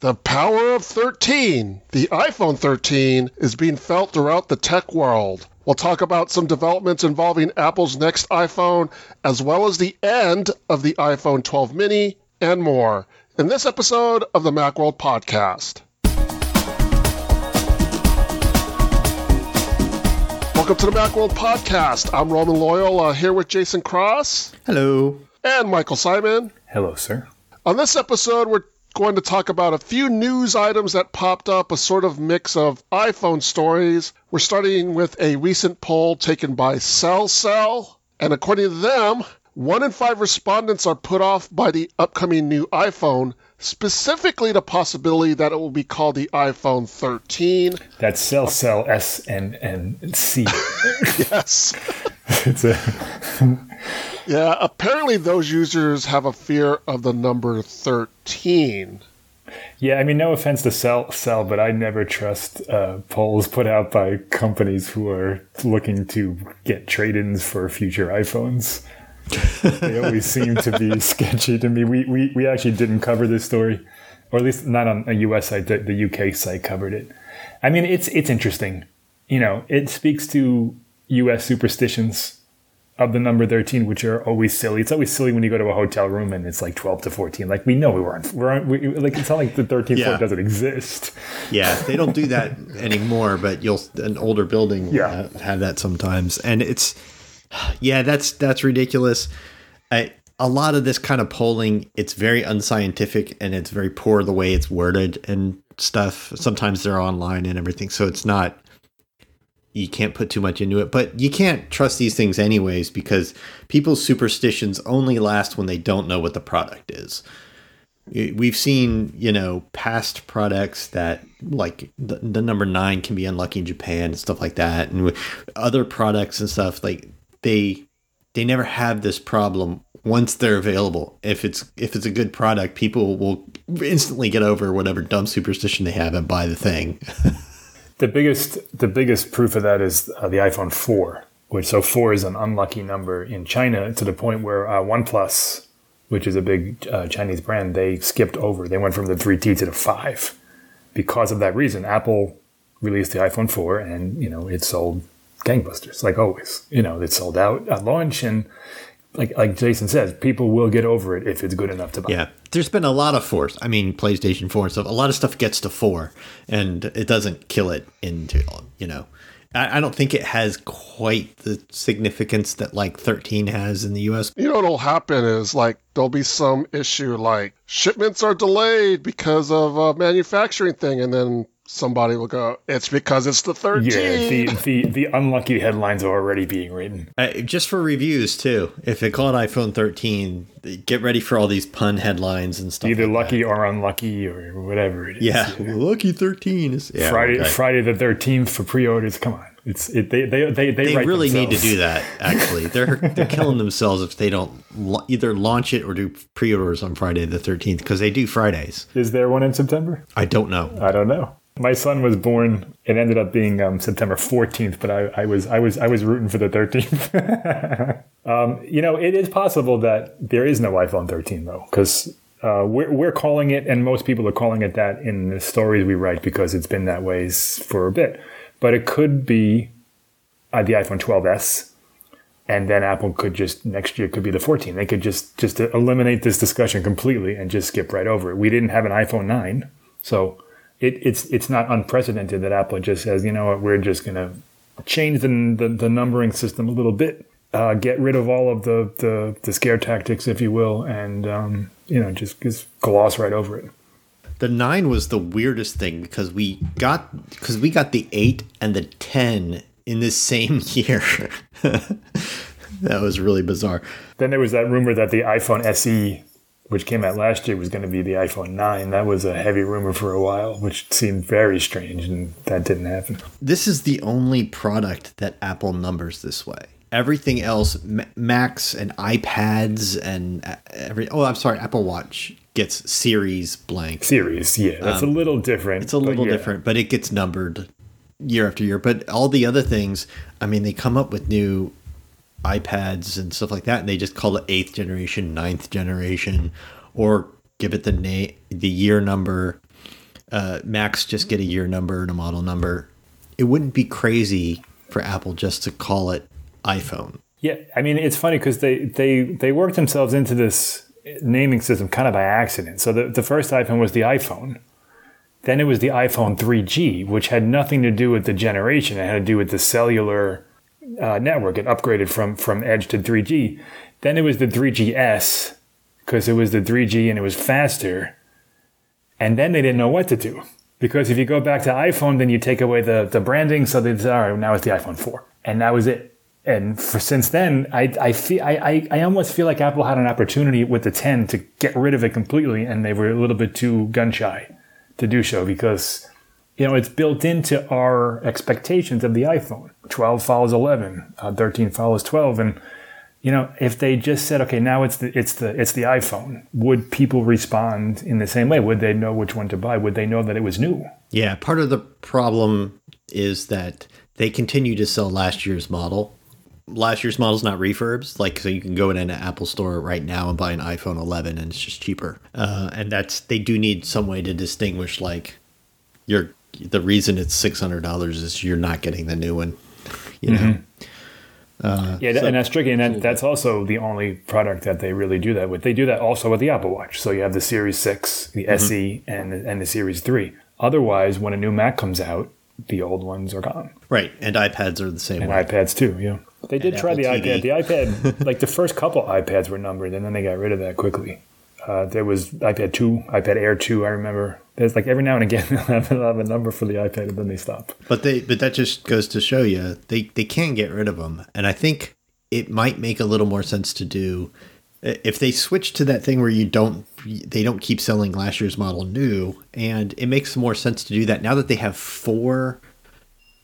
The power of 13, the iPhone 13, is being felt throughout the tech world. We'll talk about some developments involving Apple's next iPhone, as well as the end of the iPhone 12 mini, and more in this episode of the Macworld Podcast. Welcome to the Macworld Podcast. I'm Roman Loyola here with Jason Cross. Hello. And Michael Simon. Hello, sir. On this episode, we're going to talk about a few news items that popped up, a sort of mix of iPhone stories. We're starting with a recent poll taken by SellCell, and according to them, one in five respondents are put off by the upcoming new iPhone, specifically the possibility that it will be called the iPhone 13. That's cell cell S and and C. yes. it's a yeah, apparently those users have a fear of the number 13. Yeah, I mean, no offense to sell, sell, but I never trust uh, polls put out by companies who are looking to get trade-ins for future iPhones. they always seem to be sketchy to me. We, we we actually didn't cover this story, or at least not on a U.S. site. The, the UK site covered it. I mean, it's it's interesting. You know, it speaks to U.S. superstitions of the number 13, which are always silly. It's always silly when you go to a hotel room and it's like 12 to 14. Like we know we weren't, we're on, we, like it's not like the 13th yeah. floor doesn't exist. Yeah, they don't do that anymore, but you'll, an older building yeah. have that sometimes. And it's, yeah, that's, that's ridiculous. I, a lot of this kind of polling, it's very unscientific and it's very poor the way it's worded and stuff. Sometimes they're online and everything. So it's not, you can't put too much into it, but you can't trust these things anyways because people's superstitions only last when they don't know what the product is. We've seen, you know, past products that like the, the number nine can be unlucky in Japan and stuff like that, and other products and stuff like they they never have this problem once they're available. If it's if it's a good product, people will instantly get over whatever dumb superstition they have and buy the thing. The biggest the biggest proof of that is uh, the iPhone 4, which so 4 is an unlucky number in China to the point where uh, OnePlus, which is a big uh, Chinese brand, they skipped over. They went from the 3T to the 5 because of that reason. Apple released the iPhone 4 and, you know, it sold gangbusters like always. You know, it sold out at launch and like like Jason says, people will get over it if it's good enough to buy. Yeah, there's been a lot of force. I mean, PlayStation Four and stuff. A lot of stuff gets to four, and it doesn't kill it into you know. I, I don't think it has quite the significance that like 13 has in the U.S. You know what'll happen is like there'll be some issue like shipments are delayed because of a manufacturing thing, and then somebody will go, it's because it's the 13. Yeah, the, the, the unlucky headlines are already being written. Uh, just for reviews, too. If they call it called iPhone 13, get ready for all these pun headlines and stuff. Either like lucky that. or unlucky or whatever it is. Yeah, yeah. lucky 13 is yeah, Friday, okay. Friday the 13th for pre orders. Come on. It's it, they they they they, they really themselves. need to do that. Actually, they're they're killing themselves if they don't lo- either launch it or do pre-orders on Friday the thirteenth because they do Fridays. Is there one in September? I don't know. I don't know. My son was born. It ended up being um, September 14th, but I, I, was I was I was rooting for the 13th. um, you know, it is possible that there is no iPhone 13 though, because uh, we're we're calling it, and most people are calling it that in the stories we write because it's been that way for a bit. But it could be uh, the iPhone 12s, and then Apple could just next year could be the 14. They could just just eliminate this discussion completely and just skip right over it. We didn't have an iPhone 9, so it, it's it's not unprecedented that Apple just says, you know what, we're just going to change the, the, the numbering system a little bit, uh, get rid of all of the, the, the scare tactics, if you will, and um, you know just just gloss right over it. The nine was the weirdest thing because we got because we got the eight and the ten in the same year. that was really bizarre. Then there was that rumor that the iPhone SE which came out last year, was going to be the iPhone 9. That was a heavy rumor for a while, which seemed very strange, and that didn't happen. This is the only product that Apple numbers this way. Everything else, Macs and iPads and uh, every, oh, I'm sorry, Apple Watch gets series blank. Series, yeah. That's um, a little different. It's a little yeah. different, but it gets numbered year after year. But all the other things, I mean, they come up with new iPads and stuff like that, and they just call it eighth generation, ninth generation, or give it the name, the year number. uh, just get a year number and a model number. It wouldn't be crazy for Apple just to call it iPhone. Yeah, I mean it's funny because they they they worked themselves into this naming system kind of by accident. So the the first iPhone was the iPhone. Then it was the iPhone 3G, which had nothing to do with the generation. It had to do with the cellular uh, network. It upgraded from from Edge to 3G. Then it was the 3GS because it was the 3G and it was faster. And then they didn't know what to do because if you go back to iPhone, then you take away the the branding. So they said, all right, now it's the iPhone 4, and that was it and for since then, I, I feel I, I almost feel like Apple had an opportunity with the 10 to get rid of it completely, and they were a little bit too gun shy to do so because you know it's built into our expectations of the iPhone. 12 follows 11, uh, 13 follows 12, and you know if they just said, okay, now it's the it's the it's the iPhone, would people respond in the same way? Would they know which one to buy? Would they know that it was new? Yeah, part of the problem is that they continue to sell last year's model last year's model's not refurbs. Like, so you can go in an Apple store right now and buy an iPhone 11 and it's just cheaper. Uh, and that's, they do need some way to distinguish, like, your, the reason it's $600 is you're not getting the new one, you know? Mm-hmm. Uh, yeah, so, and that's tricky, and that, that's also the only product that they really do that with. They do that also with the Apple Watch. So you have the Series Six, the mm-hmm. SE, and and the Series Three. Otherwise, when a new Mac comes out, the old ones are gone. Right, and iPads are the same. And way. iPads too. Yeah. They did try Apple the TV. iPad. The iPad, like the first couple iPads were numbered, and then they got rid of that quickly. Uh, there was iPad 2, iPad Air 2, I remember. There's like every now and again they'll have, have a number for the iPad and then they stop. But they but that just goes to show you they, they can get rid of them. And I think it might make a little more sense to do if they switch to that thing where you don't they don't keep selling last year's model new and it makes more sense to do that now that they have four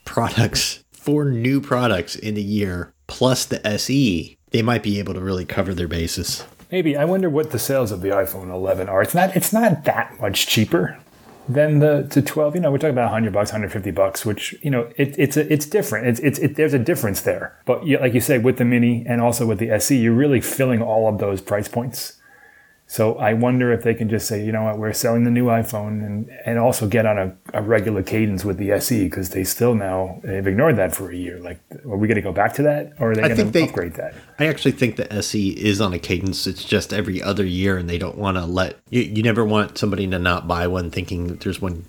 products four new products in a year plus the SE, they might be able to really cover their bases. Maybe I wonder what the sales of the iPhone 11 are. It's not it's not that much cheaper than the to 12. You know, we're talking about 100 bucks, 150 bucks, which you know it, it's a, it's different. It's it's it, there's a difference there. But like you say, with the Mini and also with the SE, you're really filling all of those price points. So I wonder if they can just say, you know what, we're selling the new iPhone and, and also get on a, a regular cadence with the SE because they still now they've ignored that for a year. Like, are we going to go back to that or are they going to upgrade that? I actually think the SE is on a cadence. It's just every other year and they don't want to let you, you never want somebody to not buy one thinking there's one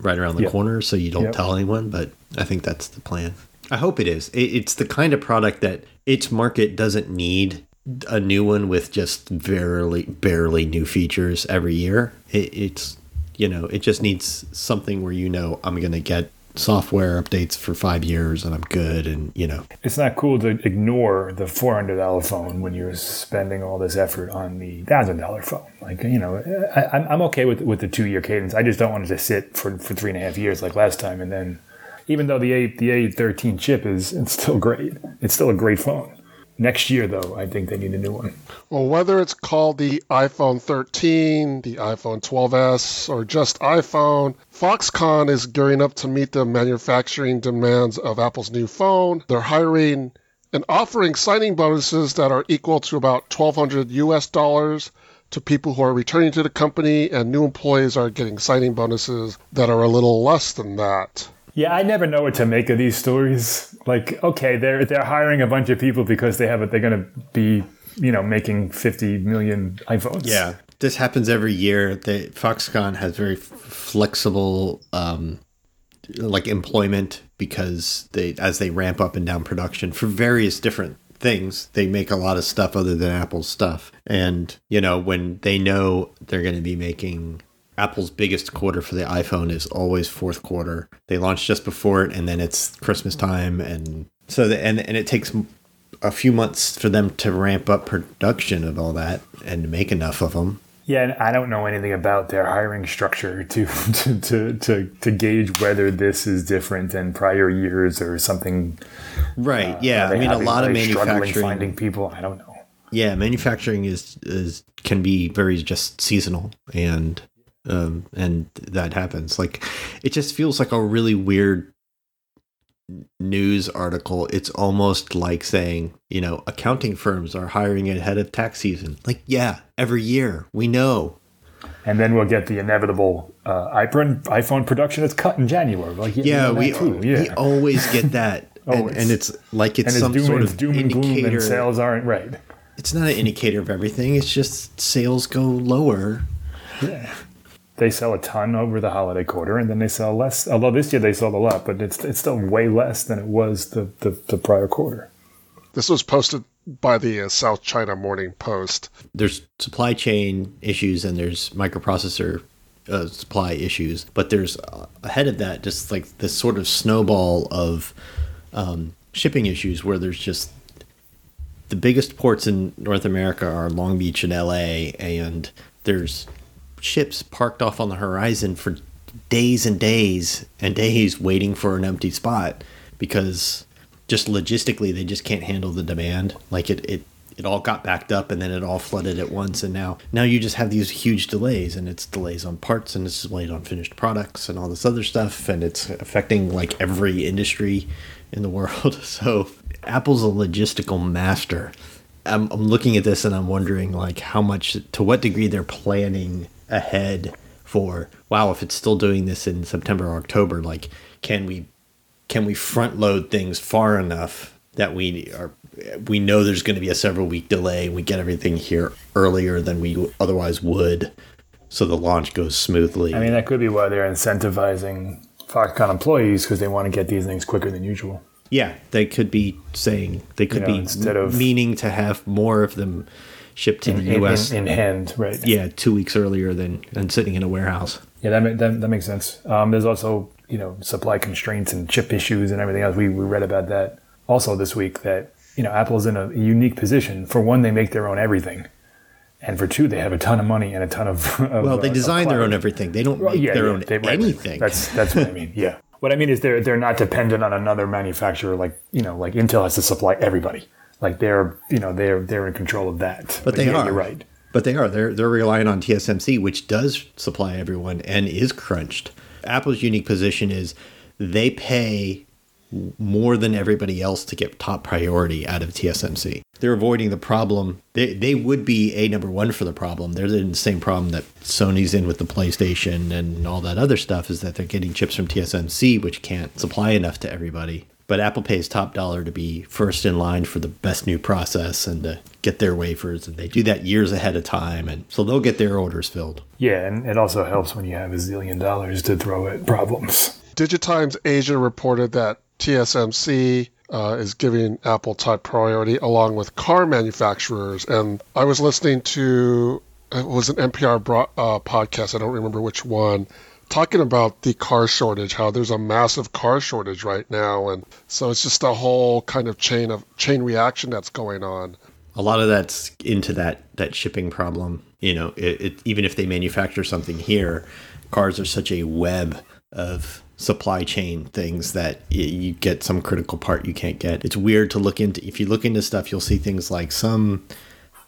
right around the yep. corner so you don't yep. tell anyone. But I think that's the plan. I hope it is. It, it's the kind of product that its market doesn't need a new one with just barely barely new features every year. It, it's you know it just needs something where you know I'm gonna get software updates for five years and I'm good and you know it's not cool to ignore the four hundred dollar phone when you're spending all this effort on the thousand dollar phone. Like you know I, I'm okay with with the two year cadence. I just don't want it to sit for for three and a half years like last time and then. Even though the A the A13 chip is it's still great, it's still a great phone Next year, though, I think they need a new one. Well, whether it's called the iPhone 13, the iPhone 12s, or just iPhone, Foxconn is gearing up to meet the manufacturing demands of Apple's new phone. They're hiring and offering signing bonuses that are equal to about 1200 US dollars to people who are returning to the company, and new employees are getting signing bonuses that are a little less than that. Yeah, I never know what to make of these stories. Like, okay, they're they're hiring a bunch of people because they have it. They're going to be, you know, making fifty million iPhones. Yeah, this happens every year. The Foxconn has very flexible, um, like employment because they as they ramp up and down production for various different things. They make a lot of stuff other than Apple's stuff, and you know when they know they're going to be making Apple's biggest quarter for the iPhone is always fourth quarter. They launch just before it, and then it's Christmas time, and so the, and and it takes a few months for them to ramp up production of all that and make enough of them. Yeah, and I don't know anything about their hiring structure to to to to, to gauge whether this is different than prior years or something. Right. Uh, yeah. I mean, a lot of manufacturing finding people. I don't know. Yeah, manufacturing is is can be very just seasonal, and um, and that happens. Like, it just feels like a really weird news article. It's almost like saying, you know, accounting firms are hiring ahead of tax season. Like, yeah, every year we know. And then we'll get the inevitable uh, iPhone iPhone production is cut in January. Like, Yeah, we, too. yeah we always get that. and, Always. and it's like it's it's some doom, sort of doom and gloom, indicator. and sales aren't right. It's not an indicator of everything. It's just sales go lower. They sell a ton over the holiday quarter, and then they sell less. Although this year they sold a lot, but it's it's still way less than it was the the, the prior quarter. This was posted by the uh, South China Morning Post. There's supply chain issues and there's microprocessor uh, supply issues, but there's uh, ahead of that just like this sort of snowball of um, shipping issues where there's just the biggest ports in North America are Long Beach and LA, and there's ships parked off on the horizon for days and days and days waiting for an empty spot because just logistically they just can't handle the demand. Like it, it, it all got backed up and then it all flooded at once, and now now you just have these huge delays, and it's delays on parts and it's delayed on finished products and all this other stuff, and it's affecting like every industry in the world. So Apple's a logistical master. I'm, I'm looking at this and I'm wondering like how much to what degree they're planning ahead for wow if it's still doing this in September or October like can we can we front load things far enough that we are we know there's going to be a several week delay and we get everything here earlier than we otherwise would so the launch goes smoothly I mean, that could be why they're incentivizing Foxconn employees because they want to get these things quicker than usual. Yeah, they could be saying they could You know, be instead of- meaning to have more of them shipped to the U.S. in, in hand, right? yeah, two weeks earlier than than sitting in a warehouse. Yeah, that, that, that makes sense. Um, there's also, you know, supply constraints and chip issues and everything else. We, we read about that also this week that, you know, Apple's in a unique position. For one, they make their own everything. And for two, they have a ton of money and a ton of. of Well, they uh, design their own everything. They don't make Well, yeah, their yeah, own they- anything. That's that's what I mean. Yeah. What I mean is they're they're not dependent on another manufacturer like you know like Intel has to supply everybody. Like they're you know they're they're in control of that. but they yeah, are. You're right. But they are. They're they're relying on TSMC, which does supply everyone and is crunched. Apple's unique position is they pay more than everybody else to get top priority out of TSMC. They're avoiding the problem. They they would be a number one for the problem. They're in the same problem that Sony's in with the PlayStation and all that other stuff is that they're getting chips from TSMC, which can't supply enough to everybody. But Apple pays top dollar to be first in line for the best new process and to get their wafers, and they do that years ahead of time, and so they'll get their orders filled. Yeah, and it also helps when you have a zillion dollars to throw at problems. Digitimes Asia reported that TSMC uh, is giving Apple top priority along with car manufacturers. And I was listening to it was an NPR bro- uh, podcast. I don't remember which one. Talking about the car shortage, how there's a massive car shortage right now, and so it's just a whole kind of chain of chain reaction that's going on. a lot of that's into that that shipping problem. You know, it, it, even if they manufacture something here, cars are such a web of supply chain things that you get some critical part you can't get. It's weird to look into. If you look into stuff, you'll see things like some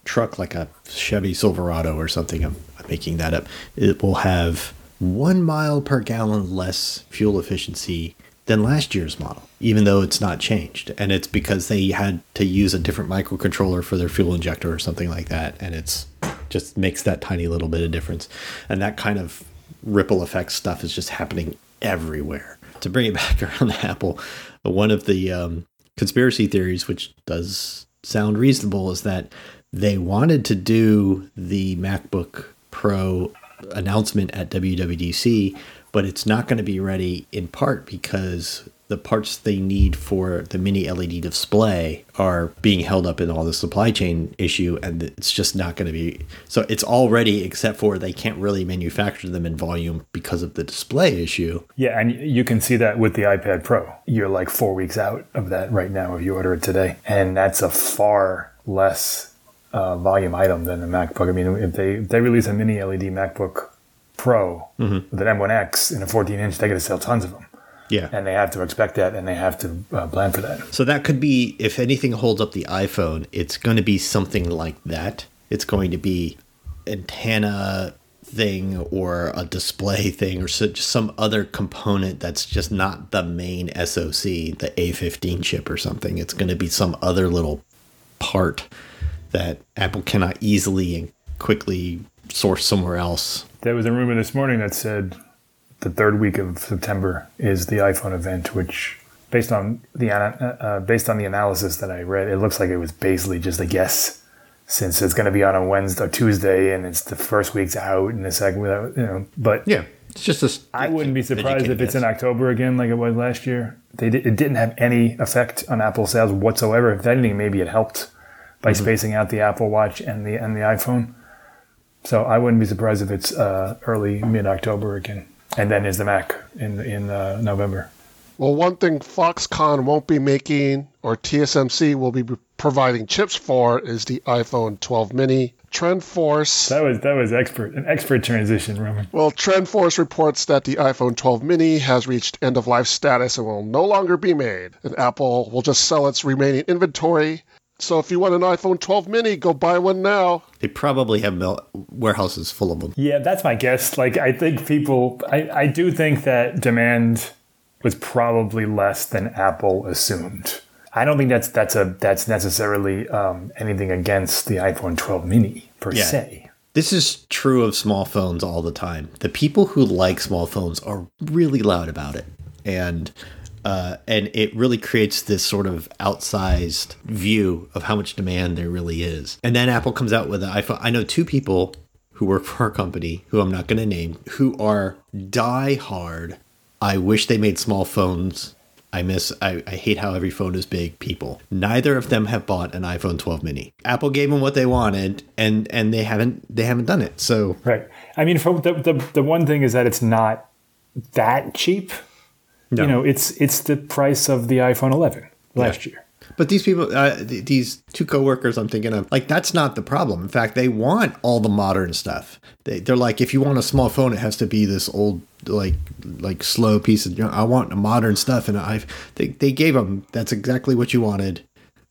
truck, like a Chevy Silverado or something. I'm, I'm making that up. It will have one mile per gallon less fuel efficiency than last year's model, even though it's not changed. And it's because they had to use a different microcontroller for their fuel injector or something like that. And it's just makes that tiny little bit of difference. And that kind of ripple effect stuff is just happening everywhere. To bring it back around to Apple, one of the um, conspiracy theories, which does sound reasonable, is that they wanted to do the MacBook Pro announcement at WWDC, but it's not going to be ready in part because the parts they need for the mini LED display are being held up in all the supply chain issue, and it's just not going to be. So it's all ready, except for they can't really manufacture them in volume because of the display issue. Yeah, and you can see that with the iPad Pro. You're like four weeks out of that right now if you order it today, and that's a far less uh, volume item than the MacBook. I mean, if they if they release a mini LED MacBook Pro with an M1X and a 14 inch, they're going to sell tons of them, Yeah. and they have to expect that, and they have to uh, plan for that. So that could be, if anything holds up the iPhone, it's going to be something like that. It's going to be antenna thing or a display thing or so, just some other component that's just not the main SoC, the A15 chip or something. It's going to be some other little part that Apple cannot easily and quickly source somewhere else. There was a rumor this morning that said the third week of September is the iPhone event, which based on the uh, based on the analysis that I read, it looks like it was basically just a guess, since it's going to be on a Wednesday or Tuesday, and it's the first week's out and the second, without you know. But Yeah, it's just a. I wouldn't be surprised if it's in. October again, like it was last year. They did, it didn't have any effect on Apple sales whatsoever. If anything, maybe it helped by spacing out the Apple Watch and the and the iPhone. So I wouldn't be surprised if it's uh, early mid October again, and then is the Mac in in uh, November. Well, one thing Foxconn won't be making, or TSMC will be providing chips for, is the iPhone 12 mini. TrendForce. That was that was expert an expert transition, Roman. Well, TrendForce reports that the iPhone 12 mini has reached end of life status and will no longer be made, and Apple will just sell its remaining inventory. So if you want an iPhone 12 mini, go buy one now. They probably have mel- warehouses full of them. Yeah, that's my guess. Like, I think people, I, I do think that demand was probably less than Apple assumed. I don't think that's that's a that's necessarily um, anything against the iPhone 12 mini per Yeah. se. This is true of small phones all the time. The people who like small phones are really loud about it, and uh, and it really creates this sort of outsized view of how much demand there really is. And then Apple comes out with an iPhone. I know two people who work for our company, who I'm not going to name, who are die hard. I wish they made small phones. I miss. I, I hate how every phone is big. People. Neither of them have bought an iPhone 12 mini. Apple gave them what they wanted, and and they haven't they haven't done it. So Right. I mean, the, the the one thing is that it's not that cheap. No. You know, it's it's the price of the iPhone 11 last year. But these people, uh, th- these two coworkers, I'm thinking of, like that's not the problem. In fact, they want all the modern stuff. They, they're like, if you want a small phone, it has to be this old, like, like slow piece of. You know, I want modern stuff, and I've they, they gave them. That's exactly what you wanted,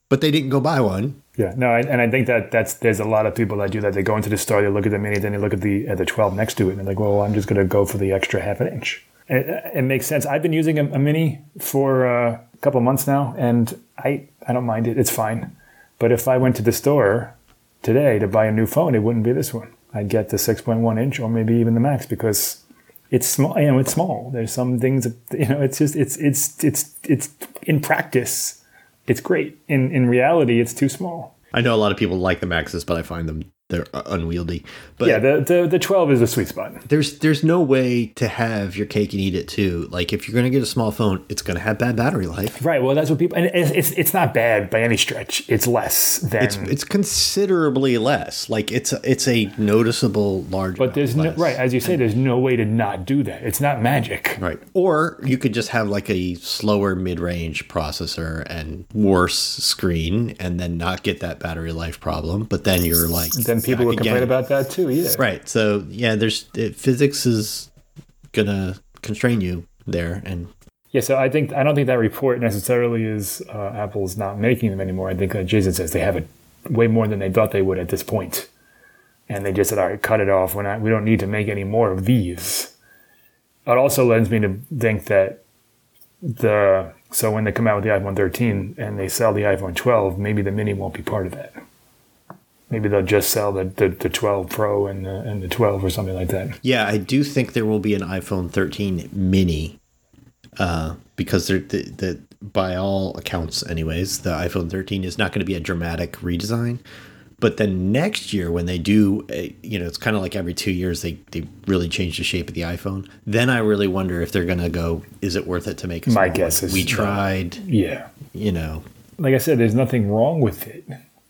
but they didn't go buy one. Yeah, no, I, and I think that that's there's a lot of people that do that. They go into the store, they look at the mini, then they look at the at the 12 next to it, and they're like, well, I'm just going to go for the extra half an inch. It, it makes sense. I've been using a, a mini for uh, a couple months now, and I I don't mind it. It's fine. But if I went to the store today to buy a new phone, it wouldn't be this one. I'd get the 6.1 inch or maybe even the max because it's small. You know, it's small. There's some things. That, you know, it's just it's it's it's it's in practice, it's great. In in reality, it's too small. I know a lot of people like the Maxes, but I find them they're uh, unwieldy. But Yeah, the, the the 12 is a sweet spot. there's there's no way to have your cake and eat it too. Like if you're gonna get a small phone, it's gonna have bad battery life. Right. Well, that's what people. And it's it's, it's not bad by any stretch. It's less than. It's it's considerably less. Like it's a, it's a noticeable large. but there's no right as you say. There's no way to not do that. It's not magic. Right. Or you could just have like a slower mid range processor and worse screen and then not get that battery life problem. But then you're like. Then people back would complain about that too. Yeah. Right. So, yeah, there's it, physics is going to constrain you there. And Yeah. So I think I don't think that report necessarily is uh, Apple's not making them anymore. I think like Jason says they have it way more than they thought they would at this point, and they just said, "All right, cut it off. We're not. We don't need to make any more of these." It also lends me to think that the so when they come out with the iPhone 13 and they sell the iPhone 12, maybe the Mini won't be part of that. Maybe they'll just sell the, the, the 12 Pro and the, and the 12 or something like that. yeah, I do think there will be an iPhone 13 mini uh, because they're, the, the, by all accounts, anyways, the iPhone 13 is not going to be a dramatic redesign. But then next year, when they do, uh, you know, it's kind of like every two years they, they really change the shape of the iPhone. Then I really wonder if they're going to go, is it worth it to make a My guess one? is we tried, Yeah. you know, like I said, there's nothing wrong with it,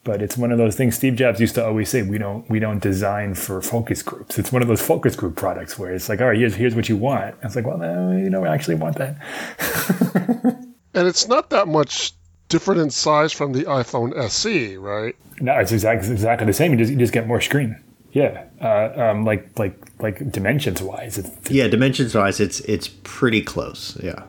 but it's one of those things. Steve Jobs used to always say, "We don't, we don't design for focus groups." It's one of those focus group products where it's like, "All right, here's here's what you want." It's like, well, no, you don't actually want that. And it's not that much different in size from the iPhone SE, right? No, it's exactly exactly the same. You just you just get more screen. Yeah, uh, um, like like like dimensions wise, it's, yeah, dimensions wise, it's it's pretty close. Yeah,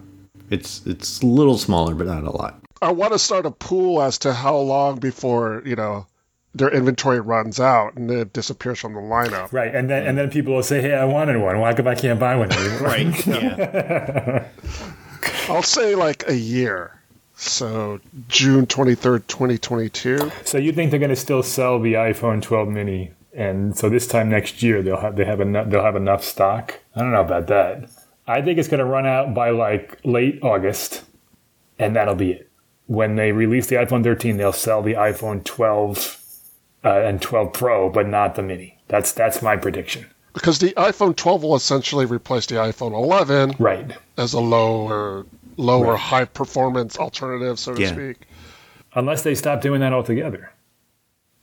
it's it's a little smaller, but not a lot. I want to start a pool as to how long before, you know, their inventory runs out and it disappears from the lineup. right. And then and then people will say, "Hey, I wanted one. Why come I can't buy one?" anymore?" Right. Yeah. I'll say like a year. So June 23rd, 2022. So you think they're going to still sell the iPhone 12 mini, and so this time next year they'll have they have enough they'll have enough stock? I don't know about that. I think it's going to run out by like late August, and that'll be it. When they release the iPhone 13, they'll sell the iPhone 12 uh, and 12 Pro, but not the Mini. That's that's my prediction. Because the iPhone 12 will essentially replace the iPhone 11 Right. as a lower, lower Right. high performance alternative, so to Yeah. speak. Unless they stop doing that altogether.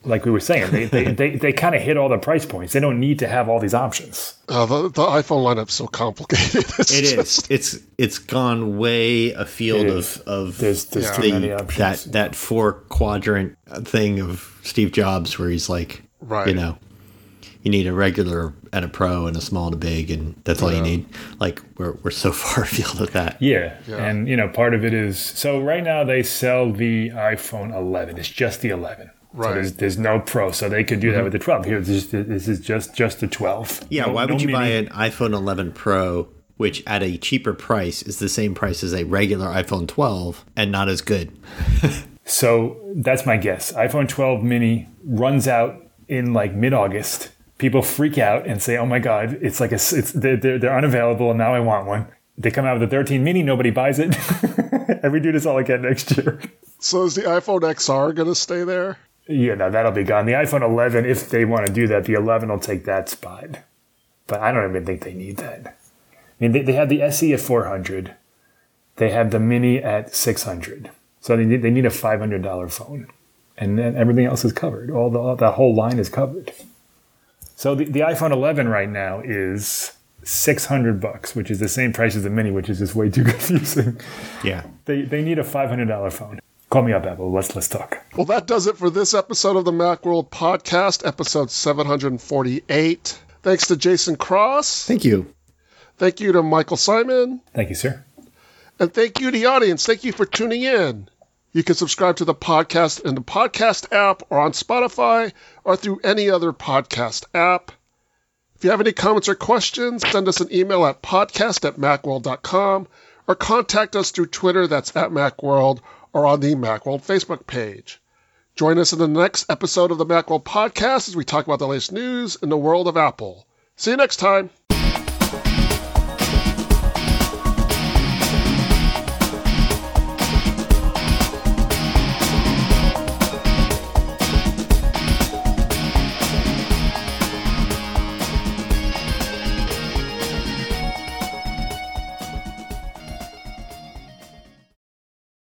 Like we were saying, they they, they, they kind of hit all the price points. They don't need to have all these options. Uh, the, the iPhone lineup's so complicated. It's It just- is. It's it's gone way afield of is. of There's there's Yeah. too the, many options. that that four quadrant thing of Steve Jobs, where he's like, Right. you know, you need a regular and a pro and a small and a big, and that's all you need. Like we're we're so far afield of that. Yeah. Yeah. And you know, part of it is so right now they sell the iPhone 11. It's just the 11. Right. So there's, there's no Pro, so they could do that mm-hmm. with the 12. Here, this, is- this is just just the 12. Yeah, No- why no would you buy an iPhone 11 Pro, which at a cheaper price is the same price as a regular iPhone 12 and not as good? So that's my guess. iPhone 12 mini runs out in like mid August. People freak out and say, "Oh my God, it's like a, s- it's they're, they're, they're unavailable, and now I want one." They come out with the 13 mini, nobody buys it, and we do this all again next year. so is the iPhone XR going to stay there? Yeah, no, that'll be gone. The iPhone 11, if they want to do that, the 11 will take that spot. But I don't even think they need that. I mean, they, they have the SE at 400. They have the Mini at 600. So they need, they need a $500 phone. And then everything else is covered. All the, that whole line is covered. So the, the iPhone 11 right now is 600 bucks, which is the same price as the Mini, which is just way too confusing. Yeah. They, they need a $500 phone. Call me up, Apple. Let's let's talk. Well, that does it for this episode of the Macworld Podcast, episode 748. Thanks to Jason Cross. Thank you. Thank you to Michael Simon. Thank you, sir. And thank you to the audience. Thank you for tuning in. You can subscribe to the podcast in the podcast app or on Spotify or through any other podcast app. If you have any comments or questions, send us an email at podcast at macworld.com or contact us through Twitter, that's at Macworld, or on the Macworld Facebook page. Join us in the next episode of the Macworld Podcast as we talk about the latest news in the world of Apple. See you next time.